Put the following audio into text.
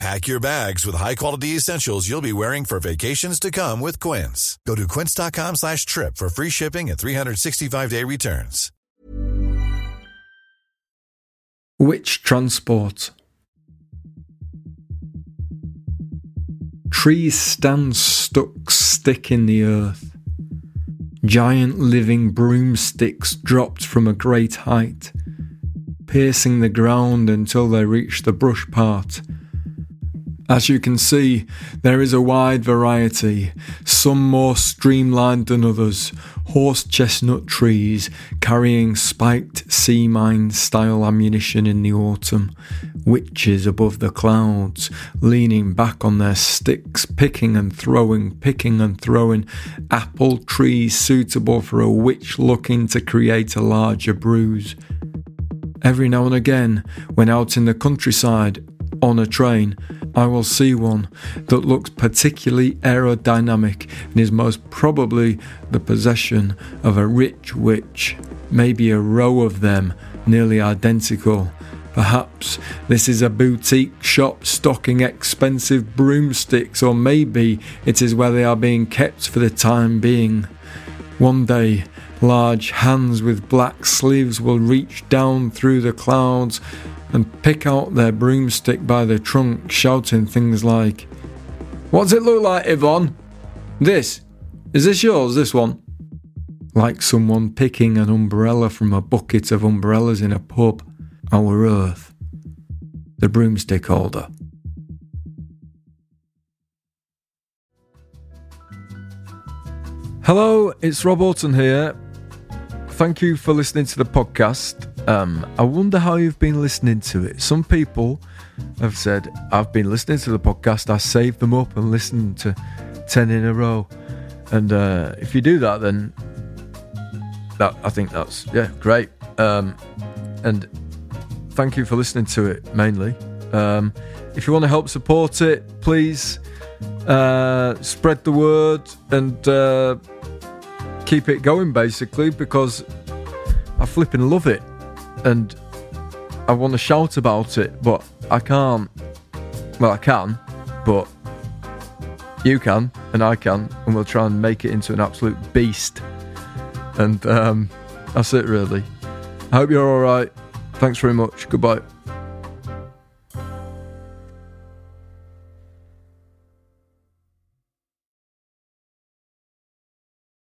Pack your bags with high-quality essentials you'll be wearing for vacations to come with Quince. Go to quince.com slash trip for free shipping and 365-day returns. Witch Transport Trees stand stuck stick in the earth. Giant living broomsticks dropped from a great height, piercing the ground until they reach the brush part – as you can see, there is a wide variety, some more streamlined than others. Horse chestnut trees carrying spiked sea mine style ammunition in the autumn, witches above the clouds, leaning back on their sticks, picking and throwing, picking and throwing, apple trees suitable for a witch looking to create a larger bruise. Every now and again, when out in the countryside, on a train, I will see one that looks particularly aerodynamic and is most probably the possession of a rich witch, maybe a row of them nearly identical. Perhaps this is a boutique shop stocking expensive broomsticks, or maybe it is where they are being kept for the time being. One day, large hands with black sleeves will reach down through the clouds and pick out their broomstick by the trunk, shouting things like, What's it look like, Yvonne? This? Is this yours, this one? Like someone picking an umbrella from a bucket of umbrellas in a pub. Our earth. The broomstick holder. Hello, it's Rob Auton here. Thank you for listening to the podcast. Um, I wonder how you've been listening to it. Some people have said, I've been listening to the podcast, I saved them up and listened to 10 in a row. And uh, if you do that, then that I think that's, yeah, great. Um, and thank you for listening to it mainly. Um, if you want to help support it, please uh, spread the word and uh, keep it going, basically, because I flipping love it and I want to shout about it, but I can't. Well, I can, but you can, and I can, and we'll try and make it into an absolute beast. And um, that's it, really. I hope you're all right. Thanks very much. Goodbye.